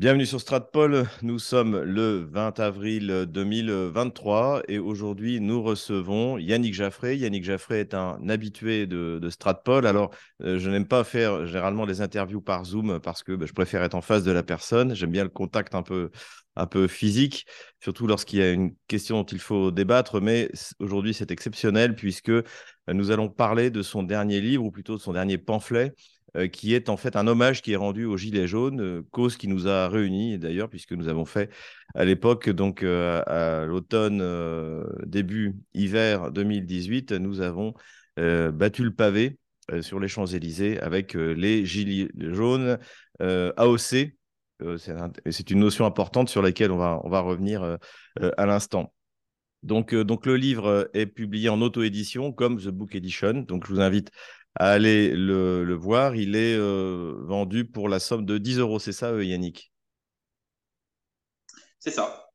Bienvenue sur Stratpol. Nous sommes le 20 avril 2023 et aujourd'hui nous recevons Yannick Jaffré. Yannick Jaffré est un habitué de, Stratpol. Alors, euh, je n'aime pas faire généralement les interviews par Zoom parce que bah, je préfère être en face de la personne. J'aime bien le contact un peu, un peu physique, surtout lorsqu'il y a une question dont il faut débattre. Mais aujourd'hui, c'est exceptionnel puisque euh, nous allons parler de son dernier livre ou plutôt de son dernier pamphlet qui est en fait un hommage qui est rendu aux Gilets jaunes, euh, cause qui nous a réunis d'ailleurs, puisque nous avons fait à l'époque, donc euh, à, l'automne, début hiver 2018, nous avons battu le pavé sur les Champs-Élysées avec les Gilets jaunes AOC. C'est une notion importante sur laquelle on va, on va revenir à l'instant. Donc, donc, le livre est publié en auto-édition comme The Book Edition. Donc, je vous invite à aller le, voir. Il est euh, vendu pour la somme de 10 euros. C'est ça, euh, Yannick? C'est ça.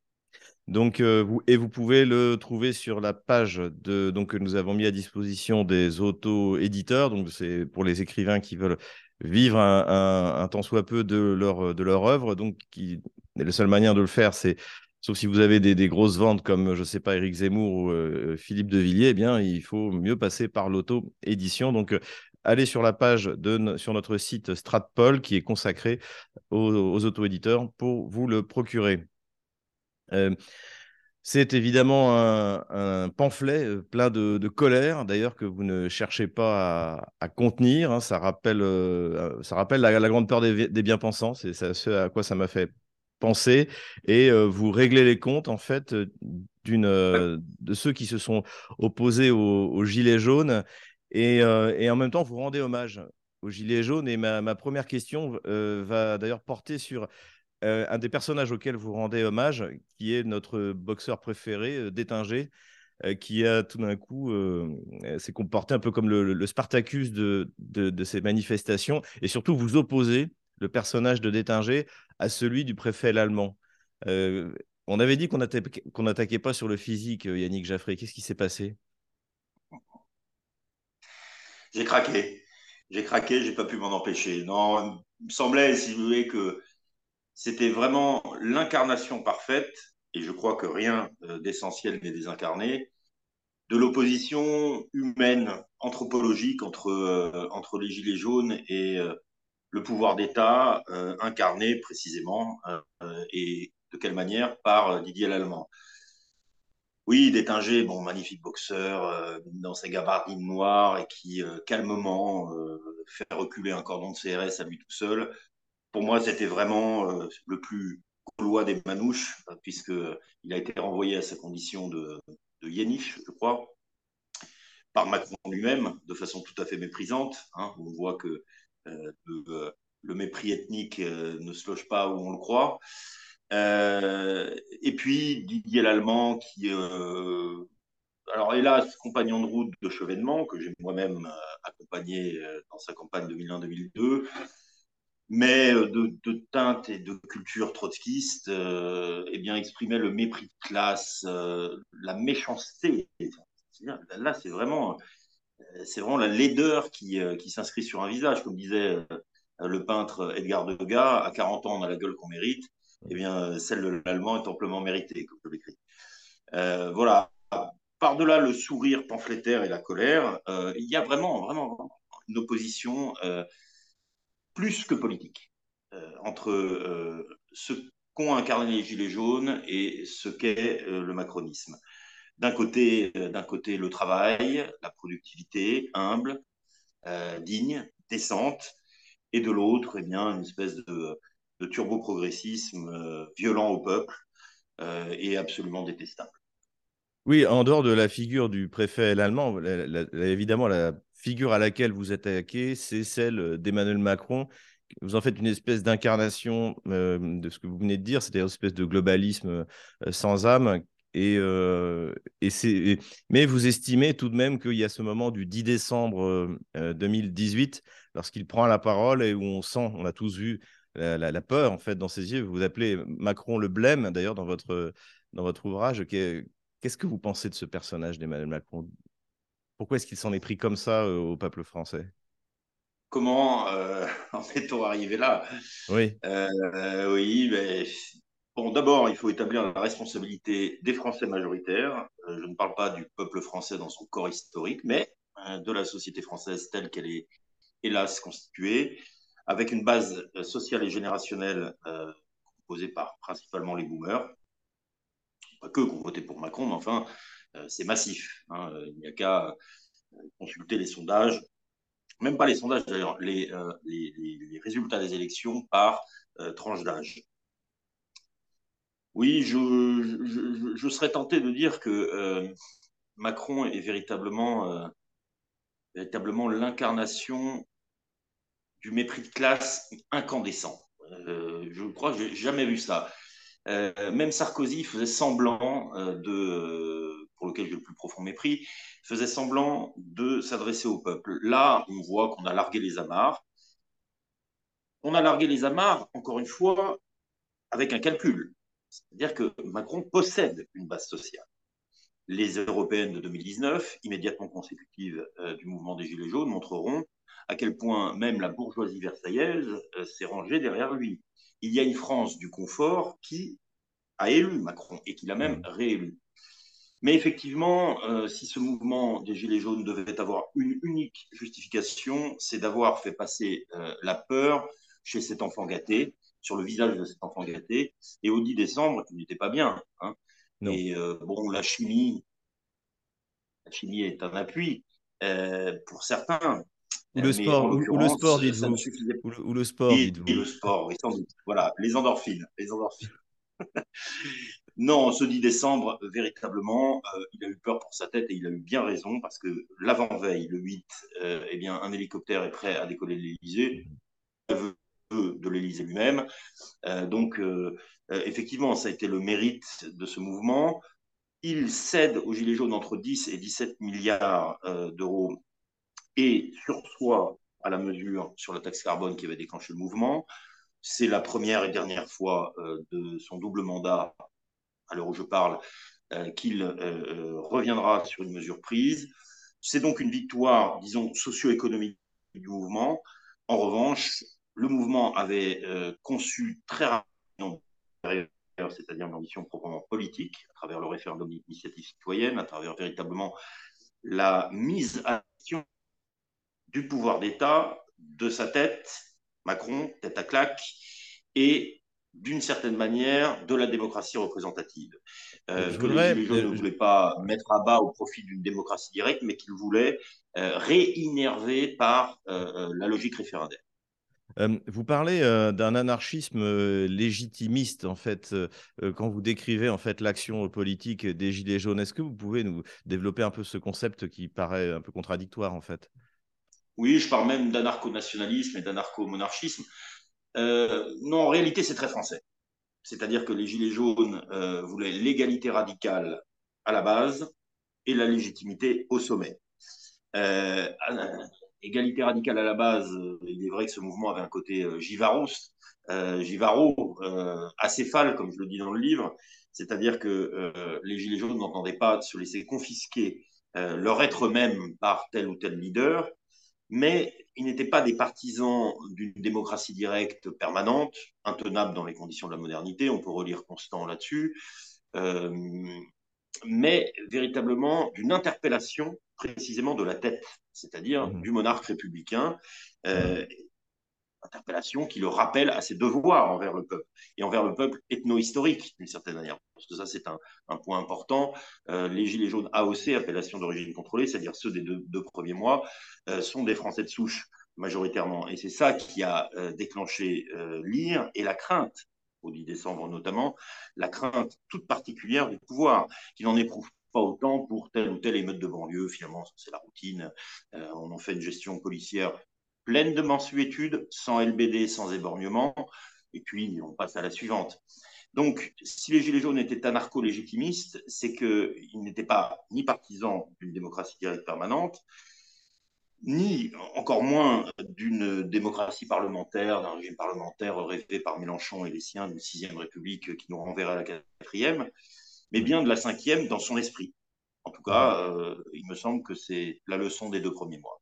Donc, euh, vous, et vous pouvez le trouver sur la page de, donc, que nous avons mis à disposition des auto-éditeurs. Donc, c'est pour les écrivains qui veulent vivre un, un, temps soit peu de leur, de leur œuvre. Donc, qui, la seule manière de le faire, c'est Sauf si vous avez des, grosses ventes comme, je ne sais pas, Éric Zemmour ou euh, Philippe de Villiers, eh bien, il faut mieux passer par l'auto-édition. Donc, euh, allez sur la page de, sur notre site Stratpol qui est consacré aux, auto-éditeurs pour vous le procurer. Euh, c'est évidemment un, pamphlet plein de, colère, d'ailleurs, que vous ne cherchez pas à, contenir. Hein. Ça rappelle, ça rappelle la, grande peur des, des bien-pensants. C'est ce à quoi ça m'a fait et euh, vous réglez les comptes en fait euh, d'une euh, de ceux qui se sont opposés aux, gilets jaunes et, et, en même temps vous rendez hommage aux gilets jaunes et ma, ma première question va d'ailleurs porter sur un des personnages auxquels vous rendez hommage qui est notre boxeur préféré Détinger qui a tout d'un coup s'est comporté un peu comme le, Spartacus de, de, de, ces manifestations. Et surtout vous opposez le personnage de Détinger à celui du préfet l'allemand. Euh, on avait dit qu'on n'attaquait pas sur le physique, euh, Yannick Jaffré. Qu'est-ce qui s'est passé? J'ai craqué. J'ai craqué, j'ai pas pu m'en empêcher. Non, il me semblait, si vous voulez, que c'était vraiment l'incarnation parfaite, et je crois que rien euh, d'essentiel n'est désincarné, de l'opposition humaine, anthropologique entre, entre les Gilets jaunes et, le pouvoir d'État euh, incarné précisément euh, et de quelle manière par Didier Lallemand. Oui, Détinger, bon, magnifique boxeur euh, dans ses gabardines noires et qui calmement fait reculer un cordon de CRS à lui tout seul. Pour moi, c'était vraiment le plus gaulois des manouches, puisqu'il a été renvoyé à sa condition de, de je crois, par Macron lui-même, de façon tout à fait méprisante. Hein. On voit que euh, euh, le, mépris ethnique euh, ne se loge pas où on le croit. et puis Didier Lallemand qui alors hélas, compagnon de route de Chevènement, que j'ai moi-même accompagné dans sa campagne 2001-2002, mais de, teinte et de culture trotskiste, eh bien exprimait le mépris de classe, la méchanceté. Là, c'est vraiment c'est vraiment la laideur qui, euh, qui s'inscrit sur un visage. Comme disait euh, le peintre Edgar Degas, à 40 ans, on a la gueule qu'on mérite. Eh bien, celle de l'allemand est amplement méritée, comme je l'écris. Euh, voilà. Par-delà le sourire pamphlétaire et la colère, il y a vraiment, vraiment une opposition plus que politique entre ce qu'ont incarné les Gilets jaunes et ce qu'est le macronisme d'un côté, euh, d'un côté le travail, la productivité humble, euh, digne, décente, et de l'autre, eh bien, une espèce de, turbo-progressisme euh, violent au peuple et absolument détestable. Oui, en dehors de la figure du préfet allemand, évidemment, la figure à laquelle vous attaqué, c'est celle d'Emmanuel Macron. Vous en faites une espèce d'incarnation de ce que vous venez de dire, c'est-à-dire une espèce de globalisme sans âme et, euh, et mais vous estimez tout de même qu'il y a ce moment du 10 décembre 2018, euh, lorsqu'il prend la parole et où on sent, on a tous vu la, peur en fait dans ses yeux. Vous appelez Macron le blême, d'ailleurs, dans votre, dans votre ouvrage. Qu'est-ce que vous pensez de ce personnage d'Emmanuel Macron? Pourquoi est-ce qu'il s'en est pris comme ça euh, au peuple français? Comment en est-on arrivé là? Oui. oui, mais Bon, d'abord, il faut établir la responsabilité des Français majoritaires. je ne parle pas du peuple français dans son corps historique, mais de la société française telle qu'elle est hélas constituée, avec une base sociale et générationnelle composée par principalement les boomers. Pas que qui ont voté pour Macron, mais enfin, c'est massif. Hein. Il n'y a qu'à consulter les sondages, même pas les sondages d'ailleurs, les, résultats des élections par tranche d'âge. Oui, je, serais tenté de dire que Macron est véritablement véritablement l'incarnation du mépris de classe incandescent. Euh, je crois que j'ai jamais vu ça. Euh, même Sarkozy faisait semblant euh, de, pour lequel j'ai le plus profond mépris, faisait semblant de s'adresser au peuple. Là, on voit qu'on a largué les amarres. On a largué les amarres, encore une fois, avec un calcul. C'est-à-dire que Macron possède une base sociale les européennes de 2019, immédiatement consécutives euh, du mouvement des Gilets jaunes, montreront à quel point même la bourgeoisie versaillaise euh, s'est rangée derrière lui. Il y a une France du confort qui a élu Macron et qui l'a même mmh. réélu. Mais effectivement, euh, si ce mouvement des Gilets jaunes devait avoir une unique justification, c'est d'avoir fait passer la peur chez cet enfant gâté, sur le visage de cet enfant gâté, et au 10 décembre, il n'était pas bien. Hein. Et euh, bon, la chimie, la chimie est un appui euh, pour certains. Ou le sport, ou, le sport, dites-vous. Ou, le sport, dites-vous. Et le sport, oui, sans doute. Voilà, les endorphines. Les endorphines. non, ce 10 décembre, véritablement, euh, il a eu peur pour sa tête et il a eu bien raison parce que l'avant-veille, le 8, eh bien, un hélicoptère est prêt à décoller de l'Élysée. De l'Élysée lui-même. Euh, donc, euh, euh, effectivement, ça a été le mérite de ce mouvement. Il cède aux Gilets jaunes entre 10 et 17 milliards d'euros et sursoit à la mesure sur la taxe carbone qui avait déclenché le mouvement. C'est la première et dernière fois de son double mandat, à l'heure où je parle, qu'il reviendra sur une mesure prise. C'est donc une victoire, disons, socio-économique du mouvement. En revanche, le mouvement avait euh, conçu très rapidement, c'est-à-dire une ambition proprement politique, à travers le référendum d'initiative citoyenne, à travers véritablement la mise à question du pouvoir d'État, de sa tête, Macron, tête à claque, et d'une certaine manière de la démocratie représentative. Euh, que les Gilets ne voulaient pas mettre à bas au profit d'une démocratie directe, mais qu'ils voulaient euh, réinnerver par la logique référendaire vous parlez d'un anarchisme légitimiste, en fait, quand vous décrivez en fait l'action politique des Gilets jaunes. Est-ce que vous pouvez nous développer un peu ce concept qui paraît un peu contradictoire, en fait? Oui, je parle même d'anarcho-nationalisme et d'anarcho-monarchisme. non, en réalité, c'est très français. C'est-à-dire que les Gilets jaunes voulaient l'égalité radicale à la base et la légitimité au sommet égalité radicale à la base, euh, il est vrai que ce mouvement avait un côté euh, givaros, euh, givaro, acéphale, comme je le dis dans le livre, c'est-à-dire que les Gilets jaunes n'entendaient pas se laisser confisquer leur être même par tel ou tel leader, mais ils n'étaient pas des partisans d'une démocratie directe permanente, intenable dans les conditions de la modernité, on peut relire Constant là-dessus, mais véritablement d'une interpellation précisément de la tête, c'est-à-dire mmh. du monarque républicain, euh, interpellation qui le rappelle à ses devoirs envers le peuple et envers le peuple ethno-historique d'une certaine manière. Parce que ça, c'est un, point important. Euh, les Gilets jaunes AOC, appellation d'origine contrôlée, c'est-à-dire ceux des deux, premiers mois, euh, sont des Français de souche majoritairement. Et c'est ça qui a déclenché l'ire et la crainte au 10 décembre notamment, la crainte toute particulière du pouvoir, qui n'en éprouve pas autant pour telle ou telle émeute de banlieue. Finalement, c'est la routine. Euh, on en fait une gestion policière pleine de mensuétude, sans LBD, sans éborgnement. Et puis, on passe à la suivante. Donc, si les Gilets jaunes étaient anarcho-légitimistes, c'est qu'ils n'étaient pas ni partisans d'une démocratie directe permanente, ni encore moins d'une démocratie parlementaire, d'un régime parlementaire rêvé par Mélenchon et les siens d'une sixième république qui nous renverrait à la quatrième, mais bien de la cinquième dans son esprit. En tout cas, euh, il me semble que c'est la leçon des deux premiers mois.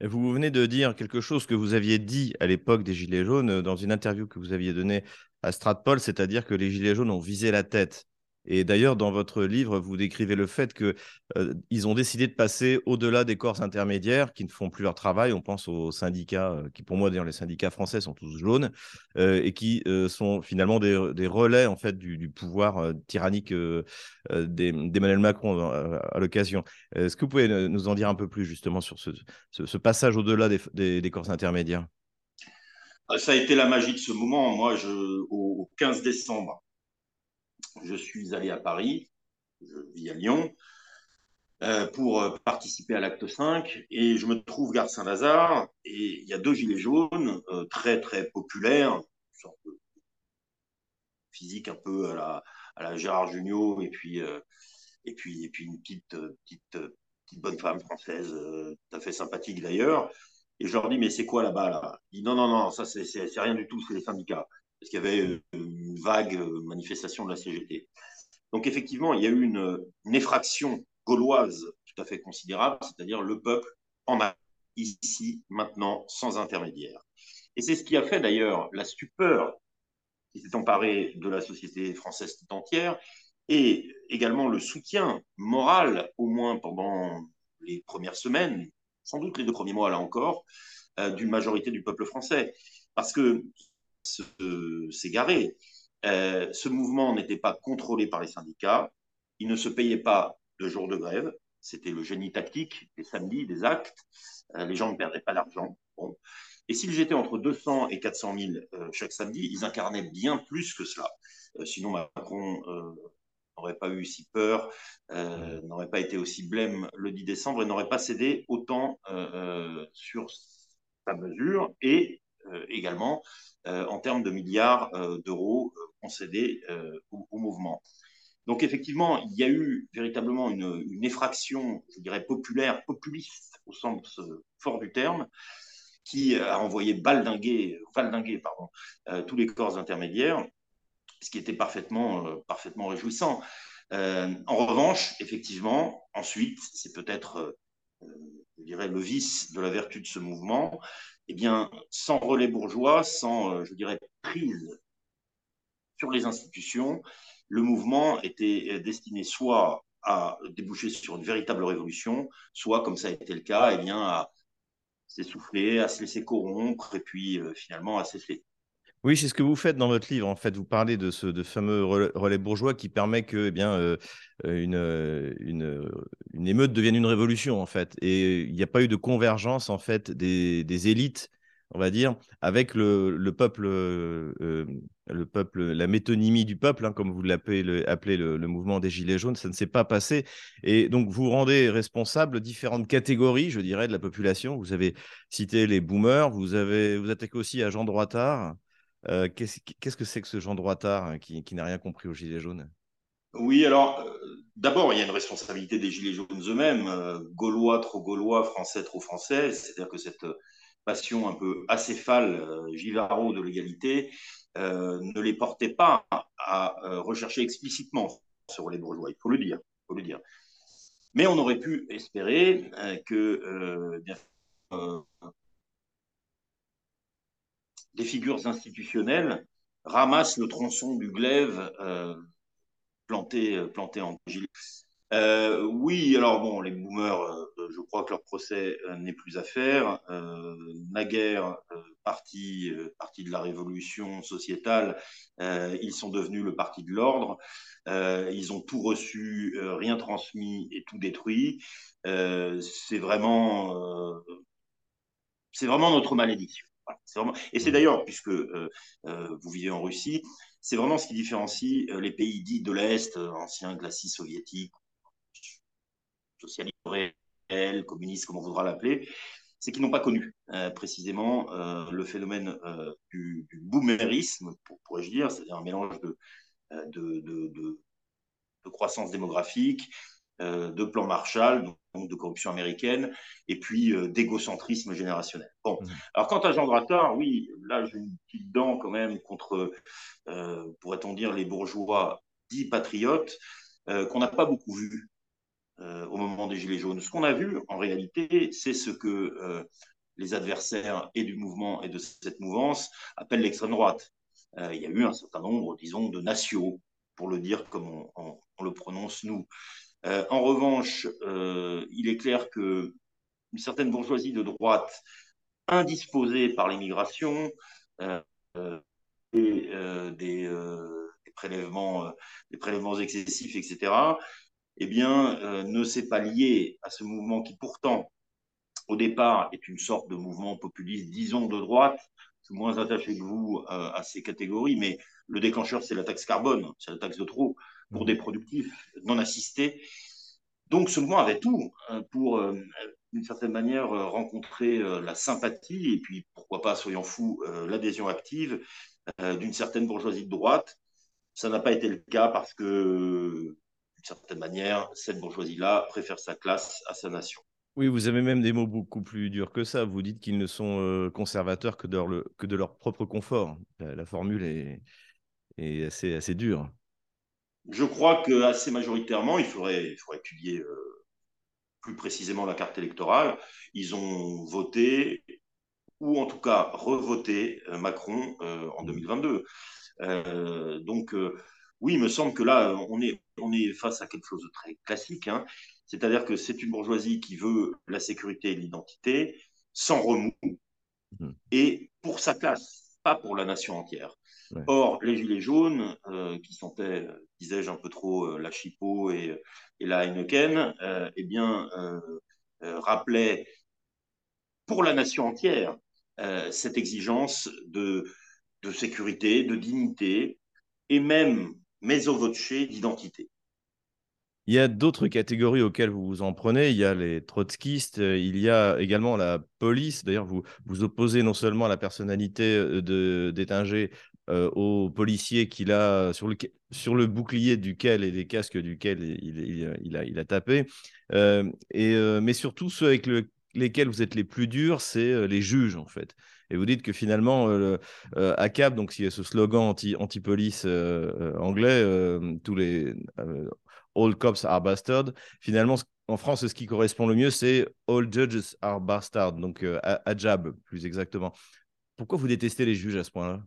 Vous venez de dire quelque chose que vous aviez dit à l'époque des Gilets jaunes dans une interview que vous aviez donnée à Stratpol, c'est-à-dire que les Gilets jaunes ont visé la tête. Et d'ailleurs, dans votre livre, vous décrivez le fait qu'ils euh, ont décidé de passer au-delà des corps intermédiaires qui ne font plus leur travail. On pense aux syndicats, euh, qui pour moi, d'ailleurs, les syndicats français sont tous jaunes, euh, et qui sont finalement des, relais en fait du, pouvoir tyrannique d'Emmanuel Macron à, l'occasion. Est-ce que vous pouvez nous en dire un peu plus justement sur ce, passage au-delà des, corps intermédiaires? Ça a été la magie de ce moment. Moi, au 15 décembre je suis allé à Paris, je vis à Lyon, euh, pour euh, participer à l'acte 5 et je me trouve gare Saint-Lazare et il y a deux gilets jaunes euh, très très populaires, sorte de physique un peu à la, à la Gérard Jugnot et puis, et puis, et puis une petite, petite, petite bonne femme française, tout à fait sympathique d'ailleurs. Et je leur dis, mais c'est quoi là-bas là? Ils disent, non, non, non, ça c'est rien du tout, c'est les syndicats parce qu'il y avait une vague euh, manifestation de la CGT. Donc effectivement, il y a eu une, effraction gauloise tout à fait considérable, c'est-à-dire le peuple en a ici, maintenant, sans intermédiaire. Et c'est ce qui a fait d'ailleurs la stupeur qui s'est emparée de la société française tout entière, et également le soutien moral, au moins pendant les premières semaines, sans doute les deux premiers mois là encore, euh, d'une majorité du peuple français. Parce que s'égarer. Euh, ce mouvement n'était pas contrôlé par les syndicats, il ne se payait pas de jours de grève, c'était le génie tactique des samedis, des actes, euh, les gens ne perdaient pas d'argent. Bon. Et s'ils étaient entre 200 et 400 000 euh, chaque samedi, ils incarnaient bien plus que cela. sinon, Macron n'aurait pas eu si peur, n'aurait pas été aussi blême le 10 décembre et n'aurait pas cédé autant sur sa mesure et également euh, en termes de milliards euh, d'euros euh, concédés au, mouvement. Donc effectivement, il y a eu véritablement une, effraction, je dirais, populaire, populiste au sens fort du terme, qui a envoyé baldinguer, tous les corps intermédiaires, ce qui était parfaitement, parfaitement réjouissant. en revanche, effectivement, ensuite, c'est peut-être, je dirais, le vice de la vertu de ce mouvement, eh bien, sans relais bourgeois, sans, euh, je dirais, prise sur les institutions, le mouvement était euh, destiné soit à déboucher sur une véritable révolution, soit, comme ça a été le cas, eh bien, à s'essouffler, à se laisser corrompre et puis euh, finalement à cesser. Oui, c'est ce que vous faites dans votre livre. En fait, vous parlez de ce fameux relais bourgeois qui permet que, eh bien, euh, euh, euh, une, émeute devienne une révolution, en fait. Et il n'y a pas eu de convergence, en fait, des, élites, on va dire, avec le, le peuple, le peuple, la métonymie du peuple, hein, comme vous l'appelez le, appelez le, mouvement des Gilets jaunes. Ça ne s'est pas passé. Et donc, vous rendez responsable différentes catégories, je dirais, de la population. Vous avez cité les boomers, vous avez vous attaquez aussi à Jean Droitard. Euh, qu'est-ce que c'est que ce Jean Droitard hein, qui, n'a rien compris aux Gilets jaunes? Oui, alors euh, d'abord, il y a une responsabilité des Gilets jaunes eux-mêmes, euh, gaulois trop gaulois, français trop français, c'est-à-dire que cette passion un peu acéphale, givaro de l'égalité, ne les portait pas à rechercher explicitement sur les bourgeois, il faut le dire. Faut le dire. Mais on aurait pu espérer que des figures institutionnelles ramassent le tronçon du glaive euh, planté, euh, planté en gilet. Euh, oui, alors bon, les boomers, euh, je crois que leur procès n'est plus à faire. naguère, parti, parti de la révolution sociétale, ils sont devenus le parti de l'ordre. ils ont tout reçu, rien transmis et tout détruit. c'est vraiment, c'est vraiment notre malédiction. Et c'est d'ailleurs, puisque euh, euh, vous vivez en Russie, c'est vraiment ce qui différencie euh, les pays dits de l'Est, anciens glacis soviétiques, socialistes réels, communistes, comme on voudra l'appeler, c'est qu'ils n'ont pas connu précisément le phénomène du, boomerisme, pourrais-je dire, c'est-à-dire un mélange de, de, de croissance démographique, de plan Marshall, donc de corruption américaine, et puis euh, d'égocentrisme générationnel. Bon, mmh. alors quant à Jean Drattard, oui, là j'ai une petite dent quand même contre, euh, pourrait-on dire, les bourgeois dits patriotes, qu'on n'a pas beaucoup vu au moment des Gilets jaunes. Ce qu'on a vu, en réalité, c'est ce que les adversaires et du mouvement et de cette mouvance appellent l'extrême droite. il y a eu un certain nombre, disons, de nations, pour le dire comme on, le prononce nous. En revanche, il est clair que une certaine bourgeoisie de droite indisposée par l'immigration et des, prélèvements, excessifs, etc., eh bien, euh, ne s'est pas lié à ce mouvement qui pourtant, au départ, est une sorte de mouvement populiste, disons, de droite. Je suis moins attaché que vous euh, à ces catégories, mais le déclencheur, c'est la taxe carbone, c'est la taxe de trop pour des productifs non assistés. Donc, ce mouvement avait tout hein, pour, euh, d'une certaine manière, rencontrer la sympathie et puis, pourquoi pas, soyons fous, l'adhésion active d'une certaine bourgeoisie de droite. Ça n'a pas été le cas parce que d'une certaine manière, cette bourgeoisie-là préfère sa classe à sa nation. Oui, vous avez même des mots beaucoup plus durs que ça. Vous dites qu'ils ne sont euh, conservateurs que de, leur, propre confort. La, formule est, assez dure. Je crois que assez majoritairement, il faudrait, il faudrait étudier euh, plus précisément la carte électorale. Ils ont voté, ou en tout cas revoté euh, Macron en 2022. donc, oui, il me semble que là, on est, on est face à quelque chose de très classique. Hein. C'est-à-dire que c'est une bourgeoisie qui veut la sécurité et l'identité sans remous mmh. et pour sa classe, pas pour la nation entière. Or, les Gilets jaunes, euh, qui sentaient, disais-je, un peu trop euh, la Chipot et, et la Heineken, euh, eh bien, rappelaient pour la nation entière cette exigence de, sécurité, de dignité, et même au voce d'identité. Il y a d'autres catégories auxquelles vous vous en prenez. Il y a les trotskistes, euh, il y a également la police. D'ailleurs, vous vous opposez non seulement à la personnalité euh, d'Étinger euh, aux policiers qu'il a sur le, le bouclier duquel et les casques duquel il, a, tapé, et, mais surtout ceux avec lesquels vous êtes les plus durs, c'est les juges en fait. Et vous dites que finalement, euh, euh, à Cap, donc s'il y a ce slogan anti, anti-police euh, anglais, tous les All cops are bastards, finalement, en France, ce qui correspond le mieux, c'est All judges are bastards, donc à, Jab, plus exactement. Pourquoi vous détestez les juges à ce point-là?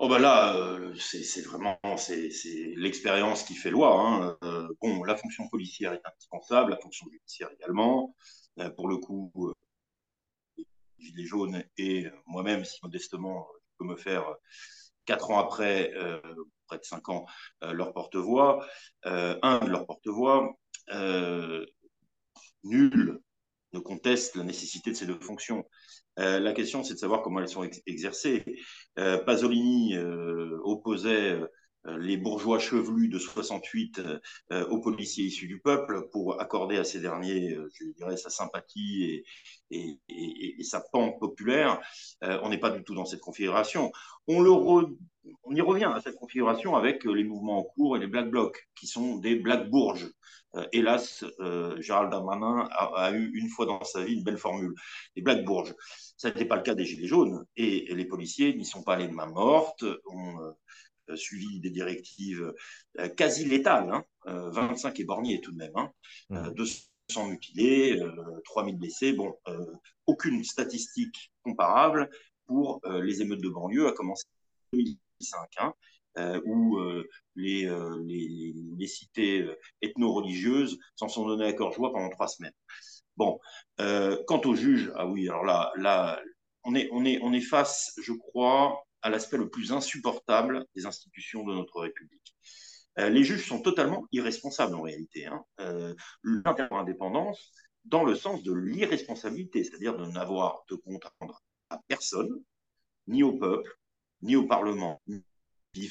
Oh ben là, c'est vraiment c'est l'expérience qui fait loi. Hein. bon, la fonction policière est indispensable, la fonction judiciaire également. pour le coup, Gilets jaunes et moi-même, si modestement je peux me faire quatre ans après, euh, près de cinq ans, euh, leur porte-voix, euh, un de leurs porte-voix, nul ne conteste la nécessité de ces deux fonctions. la question, c'est de savoir comment elles sont exercées. Pasolini opposait euh, les bourgeois chevelus de 68 euh, aux policiers issus du peuple pour accorder à ces derniers, euh, je dirais, sa sympathie et, sa pente populaire. on n'est pas du tout dans cette configuration. On, le on y revient à cette configuration avec les mouvements en cours et les Black Blocs, qui sont des Black Bourges. hélas, Gérald Darmanin a, eu une fois dans sa vie une belle formule, les Black Bourges. Ça n'était pas le cas des Gilets jaunes, et, les policiers n'y sont pas les mains mortes. On, euh, suivi des directives euh, quasi létales, 25 hein, euh, éborgnés tout de même, hein, 200 mmh. mutilés, 3000 blessés, bon, aucune statistique comparable pour les émeutes de banlieue, à commencer en 2005, hein, où les, les, les, cités ethno-religieuses s'en sont données à cœur joie pendant trois semaines. Bon, quant aux juges, ah oui, alors là, là on, est, on, est, on est face, je crois, à l'aspect le plus insupportable des institutions de notre République. Euh, les juges sont totalement irresponsables en réalité. Hein. Euh, L'interdépendance dans le sens de l'irresponsabilité, c'est-à-dire de n'avoir de compte à rendre à personne, ni au peuple, ni au Parlement, ni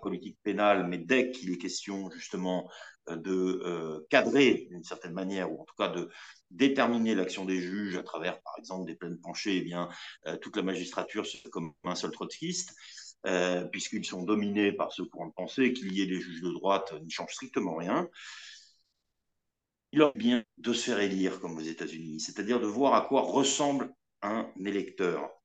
politique pénale, mais dès qu'il est question justement euh, de euh, cadrer d'une certaine manière, ou en tout cas de déterminer l'action des juges à travers, par exemple, des plaines penchées, eh bien, euh, toute la magistrature c'est comme un seul trotskiste, puisqu'ils sont dominés par ce courant de pensée, qu'il y ait des juges de droite n'y change strictement rien. Il aurait bien de se faire élire comme aux États-Unis, c'est-à-dire de voir à quoi ressemble un électeur.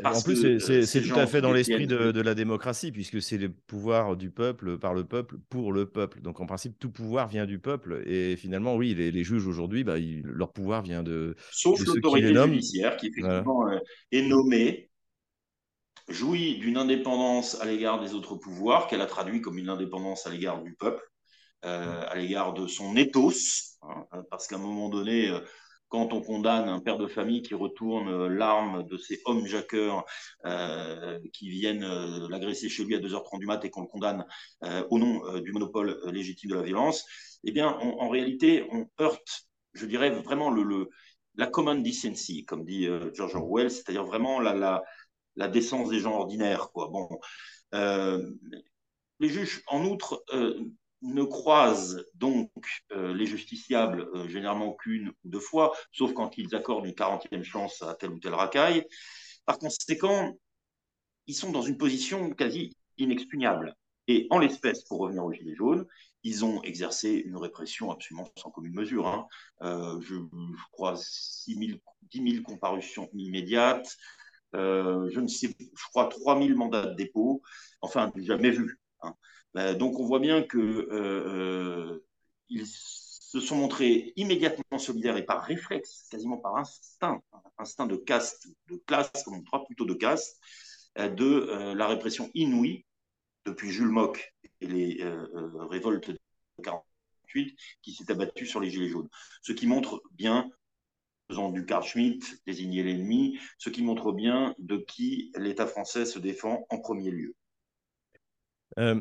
Bah, en plus, c'est tout à fait dans l'esprit de, la démocratie, puisque c'est le pouvoir du peuple, par le peuple, pour le peuple. Donc, en principe, tout pouvoir vient du peuple. Et finalement, oui, les, juges aujourd'hui, bah, leur pouvoir vient de. Sauf l'autorité judiciaire, qui effectivement est nommée, jouit d'une indépendance à l'égard des autres pouvoirs, qu'elle a traduit comme une indépendance à l'égard du peuple, euh, à l'égard de son ethos, hein, parce qu'à un moment donné, euh, quand on condamne un père de famille qui retourne euh, l'arme de ces hommes jackeurs euh, qui viennent euh, l'agresser chez lui à 2h30 du mat et qu'on le condamne au nom du monopole légitime de la violence, eh bien, en réalité, on heurte, je dirais, vraiment la common decency, comme dit George Orwell, c'est-à-dire vraiment la, la, décence des gens ordinaires. Bon, les juges, en outre, ne croisent donc euh, les justiciables euh, généralement qu'une ou deux fois, sauf quand ils accordent une quarantième chance à telle ou telle racaille. Par conséquent, ils sont dans une position quasi inexpugnable. Et en l'espèce, pour revenir aux Gilets jaunes, ils ont exercé une répression absolument sans commune mesure. Hein. Euh, je, crois 6 10 000 comparutions immédiates, je ne sais, je crois 3 000 mandats de dépôt, enfin, jamais vu. Hein. Bah, donc on voit bien que euh, euh, ils se sont montrés immédiatement solidaires et par réflexe, quasiment par instinct, instinct de caste, de classe, comme on croit plutôt de caste, euh, de la répression inouïe depuis Jules Mock et les révoltes de 48 qui s'est abattu sur les Gilets jaunes. Ce qui montre bien faisant du Carl Schmitt, désigner l'ennemi, ce qui montre bien de qui l'État français se défend en premier lieu. Euh,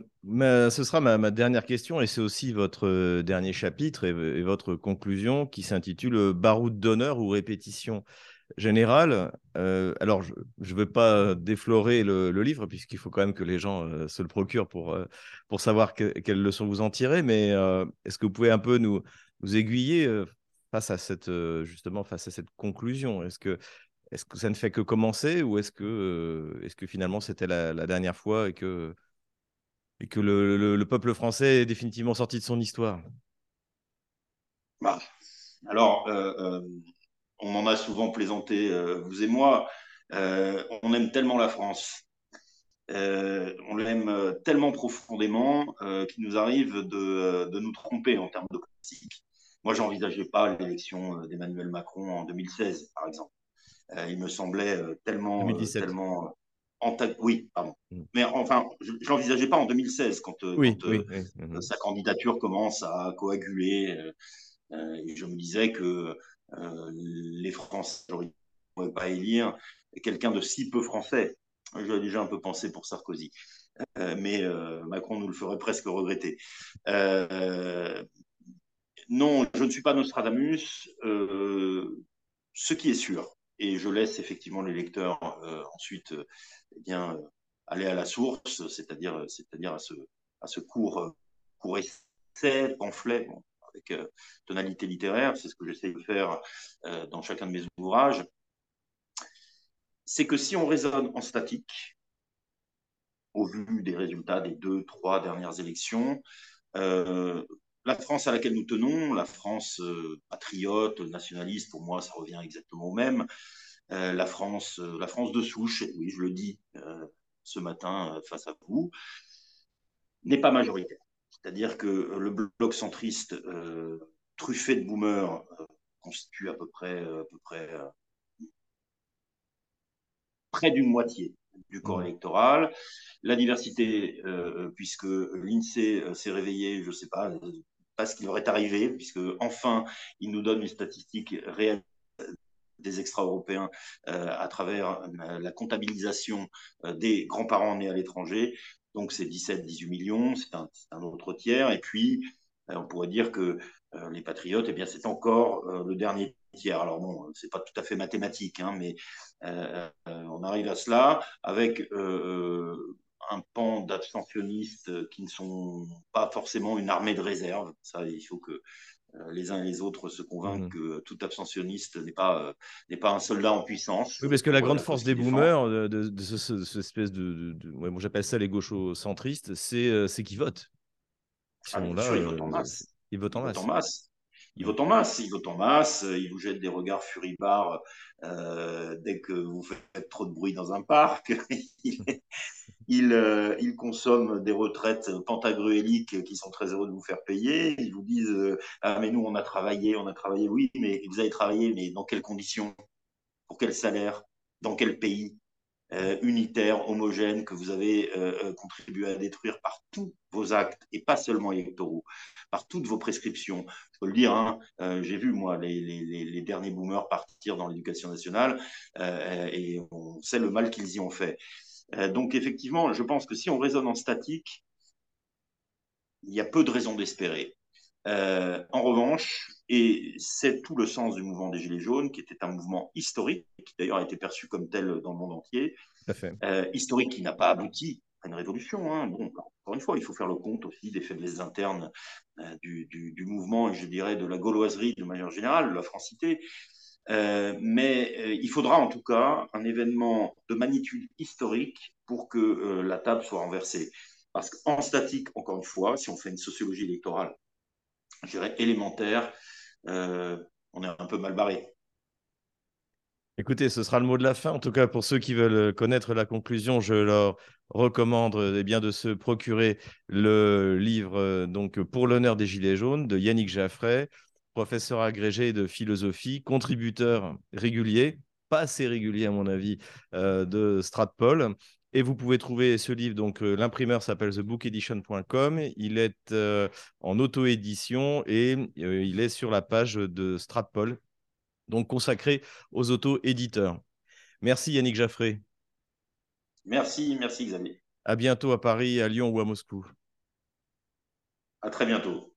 ce sera ma, dernière question et c'est aussi votre euh, dernier chapitre et, votre conclusion qui s'intitule euh, Baroud d'honneur ou répétition générale. alors, je ne veux pas déflorer le, livre puisqu'il faut quand même que les gens se le procurent pour, pour savoir quelles leçons vous en tirez, mais est-ce que vous pouvez un peu nous, aiguiller face à cette, justement face à cette conclusion? Est-ce que, est que ça ne fait que commencer ou est-ce que, est que finalement c'était la, la dernière fois et que et que le, peuple français est définitivement sorti de son histoire bah, Alors, euh, euh, on en a souvent plaisanté, euh, vous et moi. on aime tellement la France. on l'aime tellement profondément qu'il nous arrive de, de, nous tromper en termes de classique. Moi, j'envisageais pas l'élection d'Emmanuel Macron en 2016, par exemple. il me semblait tellement, tellement oui, pardon. Mm. Mais enfin, je ne l'envisageais pas en 2016 quand, euh, euh, mm-hmm. sa candidature commence à coaguler. Euh, et je me disais que les Français ne pourraient pas élire quelqu'un de si peu français. J'avais déjà un peu pensé pour Sarkozy. mais Macron nous le ferait presque regretter. non, je ne suis pas Nostradamus. ce qui est sûr, et je laisse effectivement les lecteurs ensuite eh bien, euh, aller à la source, c'est-à-dire, c'est-à-dire à ce, à court, euh, essai, pamphlet, avec euh, tonalité littéraire, c'est ce que j'essaie de faire dans chacun de mes ouvrages, c'est que si on raisonne en statique, au vu des résultats des deux, trois dernières élections, la France à laquelle nous tenons, la France patriote, nationaliste, pour moi, ça revient exactement au même, euh, la France, euh, la France de souche, oui, je le dis euh, ce matin face à vous, n'est pas majoritaire. C'est-à-dire que le bloc centriste truffé de boomers constitue à peu près, à peu près près d'une moitié du corps électoral. La diversité, puisque l'INSEE s'est réveillé, je ne sais pas, pas ce qui leur est arrivé, puisque enfin, il nous donne une statistique réelle des extra-européens euh, à travers euh, la comptabilisation euh, des grands-parents nés à l'étranger. Donc c'est 17-18 millions, c'est un, autre tiers. Et puis, on pourrait dire que les patriotes, eh bien, c'est encore le dernier Alors bon, c'est pas tout à fait mathématique, hein, mais on arrive à cela avec un pan d'abstentionnistes qui ne sont pas forcément une armée de réserve. Ça, il faut que euh, les uns et les autres se convainquent mmh. que tout abstentionniste n'est pas, euh, n'est pas un soldat en puissance. Oui, parce que la grande force des boomers, de, de, ce, espèce de. moi, j'appelle ça les gauchos-centristes, c'est, euh, c'est qu'ils votent. Ils, ah, là, ils votent en masse. Ils votent en masse. Il vote en masse, il vote en masse, il vous jette des regards furibars euh, dès que vous faites trop de bruit dans un parc. il, euh, il, consomme des retraites pantagruéliques qui sont très heureux de vous faire payer. Ils vous disent Ah, mais nous, on a travaillé, on a travaillé, oui, mais vous avez travaillé, mais dans quelles conditions? Pour quel salaire? Dans quel pays? Euh, unitaire, homogène, que vous avez euh, euh, contribué à détruire par tous vos actes, et pas seulement électoraux, par toutes vos prescriptions. Je peux le dire, hein, j'ai vu, moi, les, les, derniers boomers partir dans l'éducation nationale, et on sait le mal qu'ils y ont fait. donc, effectivement, je pense que si on raisonne en statique, il y a peu de raisons d'espérer. En revanche, et c'est tout le sens du mouvement des Gilets jaunes, qui était un mouvement historique, qui d'ailleurs a été perçu comme tel dans le monde entier. Euh, historique qui n'a pas abouti à une révolution. Hein. Bon, encore une fois, il faut faire le compte aussi des faiblesses internes euh, du, du, mouvement et je dirais de la gauloiserie de manière générale, de la francité. Euh, mais il faudra en tout cas un événement de magnitude historique pour que la table soit renversée. Parce qu'en statique, encore une fois, si on fait une sociologie électorale, je dirais élémentaire, euh, on est un peu mal barré. Écoutez, ce sera le mot de la fin. En tout cas, pour ceux qui veulent connaître la conclusion, je leur recommande eh bien, de se procurer le livre euh, donc Pour l'honneur des Gilets jaunes de Yannick Jaffray, professeur agrégé de philosophie, contributeur régulier, pas assez régulier à mon avis, euh, de Stratpol. Et vous pouvez trouver ce livre, donc euh, l'imprimeur s'appelle thebookedition.com. Il est euh, en auto-édition et euh, il est sur la page de Stratpol, donc consacré aux auto-éditeurs. Merci Yannick Jaffré. Merci, merci Xavier. À bientôt à Paris, à Lyon ou à Moscou. À très bientôt.